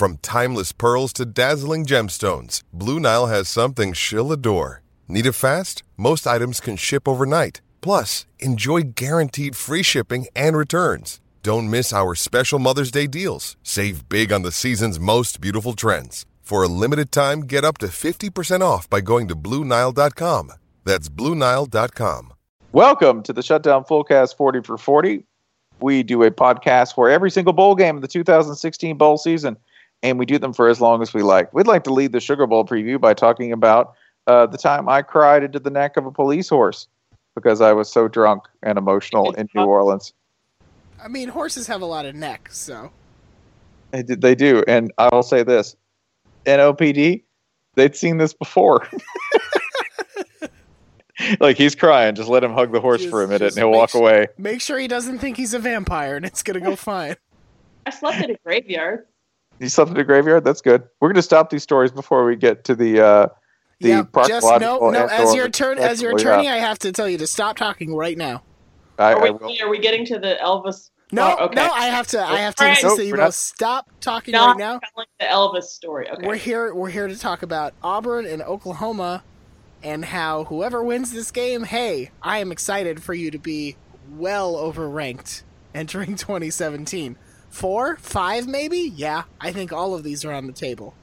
From timeless pearls to dazzling gemstones, Blue Nile has something she'll adore. Need it fast? Most items can ship overnight. Plus, enjoy guaranteed free shipping and returns. Don't miss our special Mother's Day deals. Save big on the season's most beautiful trends. For a limited time, get up to 50% off by going to BlueNile.com. That's BlueNile.com. Welcome to the Shutdown Fullcast 40 for 40. We do a podcast for every single bowl game of the 2016 bowl season, and we do them for as long as we like. We'd like to lead the Sugar Bowl preview by talking about uh, the time I cried into the neck of a police horse because I was so drunk and emotional in New Orleans. I mean, horses have a lot of neck, so. They, do, and I will say this: NOPD, they'd seen this before. like he's crying, just let him hug the horse for a minute, and he'll walk su- away. Make sure he doesn't think he's a vampire, and it's gonna go fine. I slept in a graveyard. You slept in a graveyard. That's good. We're going to stop these stories before we get to the uh, the yeah, just no, no. As your turn, as your attorney, have. I have to tell you to stop talking right now. I, Are we, will. are we getting to the Elvis? No, Oh, okay. no, I have to. I have to Alright. insist Nope, that you we're both stop talking Not right now. telling the Elvis story. Okay. We're here. We're here to talk about Auburn and Oklahoma, and how whoever wins this game, hey, I am excited for you to be well overranked entering 2017. Four, five, maybe? Yeah, I think all of these are on the table.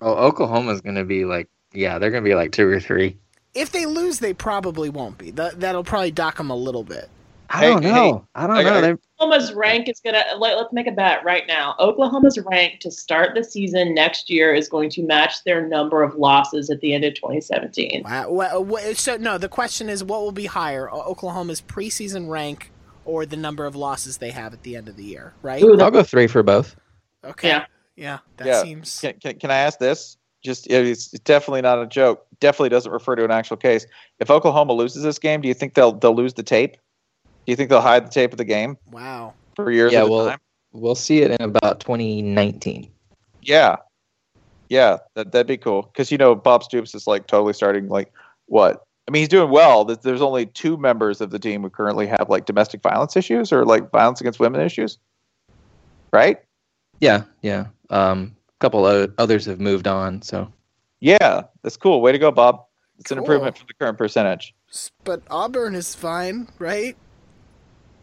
Well, Oklahoma's going to be like, yeah, they're going to be like two or three. If they lose, they probably won't be. That that'll probably dock them a little bit. I don't know. I don't I- know. They're- Oklahoma's rank is gonna let, let's make a bet right now. Oklahoma's rank to start the season next year is going to match their number of losses at the end of 2017. Wow. Well, so no, the question is, what will be higher, Oklahoma's preseason rank or the number of losses they have at the end of the year? Right? Ooh, I'll go three for both. Okay. Yeah. Yeah. That Yeah. seems. Can, can, can I ask this? Just it's definitely not a joke. Definitely doesn't refer to an actual case. If Oklahoma loses this game, do you think they'll they'll lose the tape? Do you think they'll hide the tape of the game Wow. for years Yeah, at a well- time? We'll see it in about 2019. Yeah, yeah, that that'd be cool. Because you know Bob Stoops is like totally starting like what? I mean, he's doing well. There's- There's only two members of the team who currently have like domestic violence issues or like violence against women issues, right? Yeah, yeah. Um, a couple of others have moved on, so Yeah, that's cool. Way to go, Bob. It's an improvement from the current percentage. But Auburn is fine, right?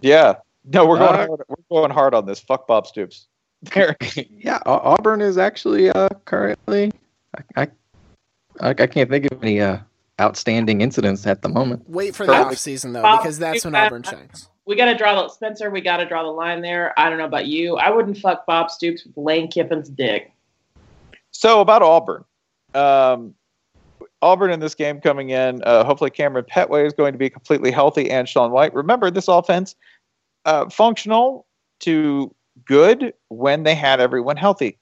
Yeah. No, we're going Uh, hard, we're going hard on this. Fuck Bob Stoops. There. yeah. Auburn is actually uh, currently. I, I I I can't think of any uh, outstanding incidents at the moment. Wait for the off season though, because that's when Auburn shines. We got to draw the Spencer. We got to draw the line there. I don't know about you. I wouldn't fuck Bob Stoops with Lane Kiffin's dick. So about Auburn. Um, Auburn in this game coming in. Uh, hopefully Kamryn Pettway is going to be completely healthy and Sean White. Remember this offense uh, functional to good when they had everyone healthy,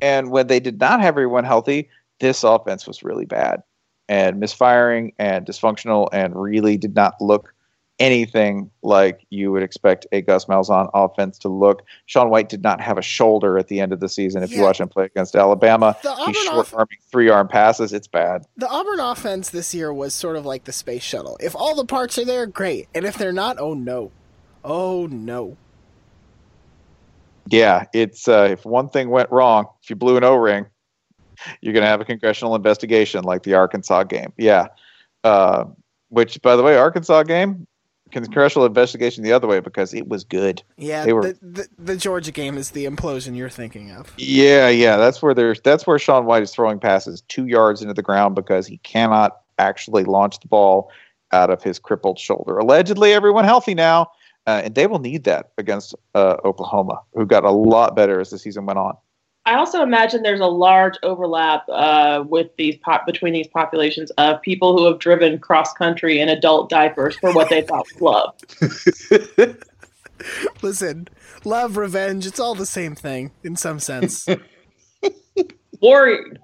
and when they did not have everyone healthy, this offense was really bad and misfiring and dysfunctional and really did not look anything like you would expect a Gus Malzahn offense to look. Sean White did not have a shoulder at the end of the season. If you watch him play against Alabama, he's off- short arming three arm passes. It's bad. The Auburn offense this year was sort of like the space shuttle. If all the parts are there, great. And if they're not, oh no. Oh no. Yeah, it's uh, if one thing went wrong, if you blew an O ring, you're going to have a congressional investigation like the Arkansas game. Yeah. Uh, which, by the way, Arkansas game, congressional investigation the other way because it was good. Yeah, They were- the, the the Georgia game is the implosion you're thinking of. Yeah, yeah, that's where there's that's where Sean White is throwing passes two yards into the ground because he cannot actually launch the ball out of his crippled shoulder. Allegedly, everyone healthy now, uh, and they will need that against uh, Oklahoma, who got a lot better as the season went on. I also imagine there's a large overlap uh, with these pop between these populations of people who have driven cross country in adult diapers for what they thought was love. Listen, love, revenge, it's all the same thing in some sense. Warrior.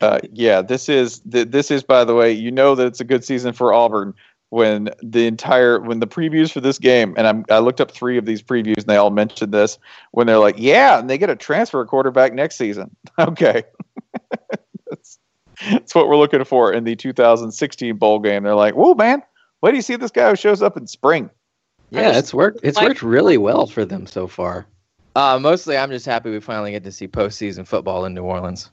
Uh, yeah, this is th- this is by the way, you know that it's a good season for Auburn when the entire when the previews for this game and I'm, I looked up three of these previews and they all mentioned this when they're like, yeah, and they get a transfer quarterback next season. Okay, that's, that's what we're looking for in the 2016 bowl game. They're like, whoa, man, wait do you see this guy who shows up in spring? Yeah, it's worked. It's worked really well for them so far. Uh, mostly, I'm just happy we finally get to see postseason football in New Orleans.